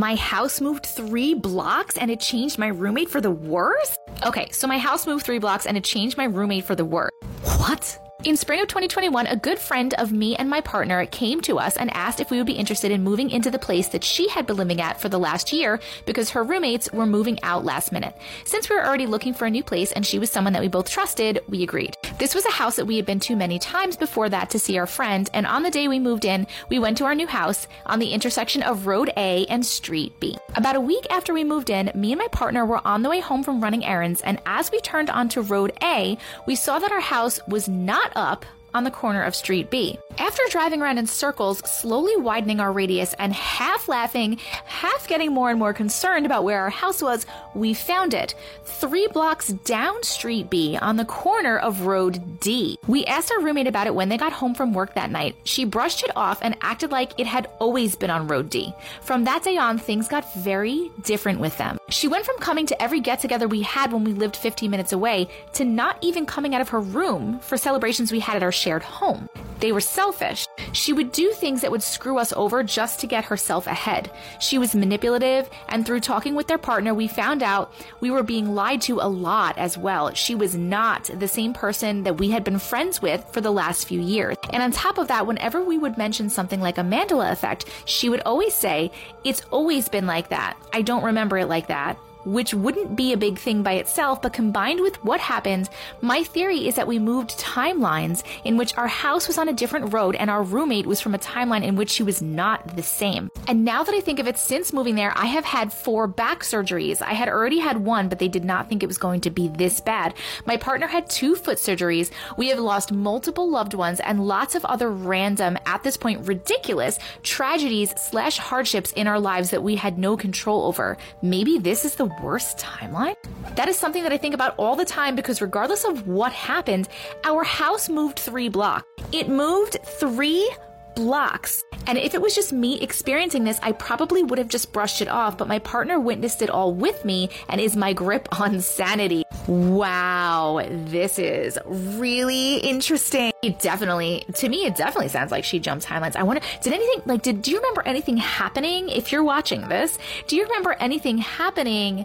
My house moved three blocks and it changed my roommate for the worse? Okay, so my house moved three blocks and it changed my roommate for the worse. What? In spring of 2021, a good friend of me and my partner came to us and asked if we would be interested in moving into the place that she had been living at for the last year because her roommates were moving out last minute. Since we were already looking for a new place and she was someone that we both trusted, we agreed. This was a house that we had been to many times before that to see our friend, and on the day we moved in, we went to our new house on the intersection of Road A and Street B. About a week after we moved in, me and my partner were on the way home from running errands, and as we turned onto Road A, we saw that our house was not up on the corner of Street B. After driving around in circles, slowly widening our radius, and half laughing, half getting more and more concerned about where our house was, we found it three blocks down Street B on the corner of Road D. We asked our roommate about it when they got home from work that night. She brushed it off and acted like it had always been on Road D. From that day on, things got very different with them. She went from coming to every get together we had when we lived 15 minutes away to not even coming out of her room for celebrations we had at our shared home. They were selfish. She would do things that would screw us over just to get herself ahead. She was manipulative, and through talking with their partner, we found out we were being lied to a lot as well. She was not the same person that we had been friends with for the last few years. And on top of that, whenever we would mention something like a Mandela effect, she would always say, It's always been like that. I don't remember it like that which wouldn't be a big thing by itself, but combined with what happened, my theory is that we moved timelines in which our house was on a different road and our roommate was from a timeline in which she was not the same. And now that I think of it, since moving there, I have had four back surgeries. I had already had one, but they did not think it was going to be this bad. My partner had two foot surgeries. We have lost multiple loved ones and lots of other random, at this point, ridiculous tragedies slash hardships in our lives that we had no control over. Maybe this is the worst timeline? That is something that I think about all the time because regardless of what happened, our house moved three blocks. It moved three blocks. And if it was just me experiencing this, I probably would have just brushed it off, but my partner witnessed it all with me and is my grip on sanity. Wow, this is really interesting. It definitely, to me, it definitely sounds like she jumped timelines. I wonder, did anything, like, did, do you remember anything happening? If you're watching this, do you remember anything happening?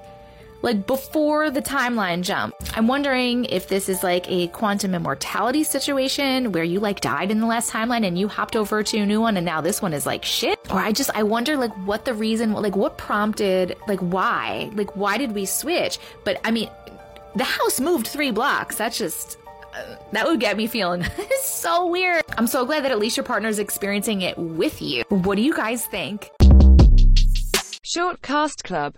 Like before the timeline jump. I'm wondering if this is like a quantum immortality situation where you like died in the last timeline and you hopped over to a new one and now this one is like shit. Or I just, I wonder like what the reason, like what prompted, like why, like why did we switch? But I mean, the house moved three blocks. That's just, uh, that would get me feeling so weird. I'm so glad that at least your partner's experiencing it with you. What do you guys think? Short Cast Club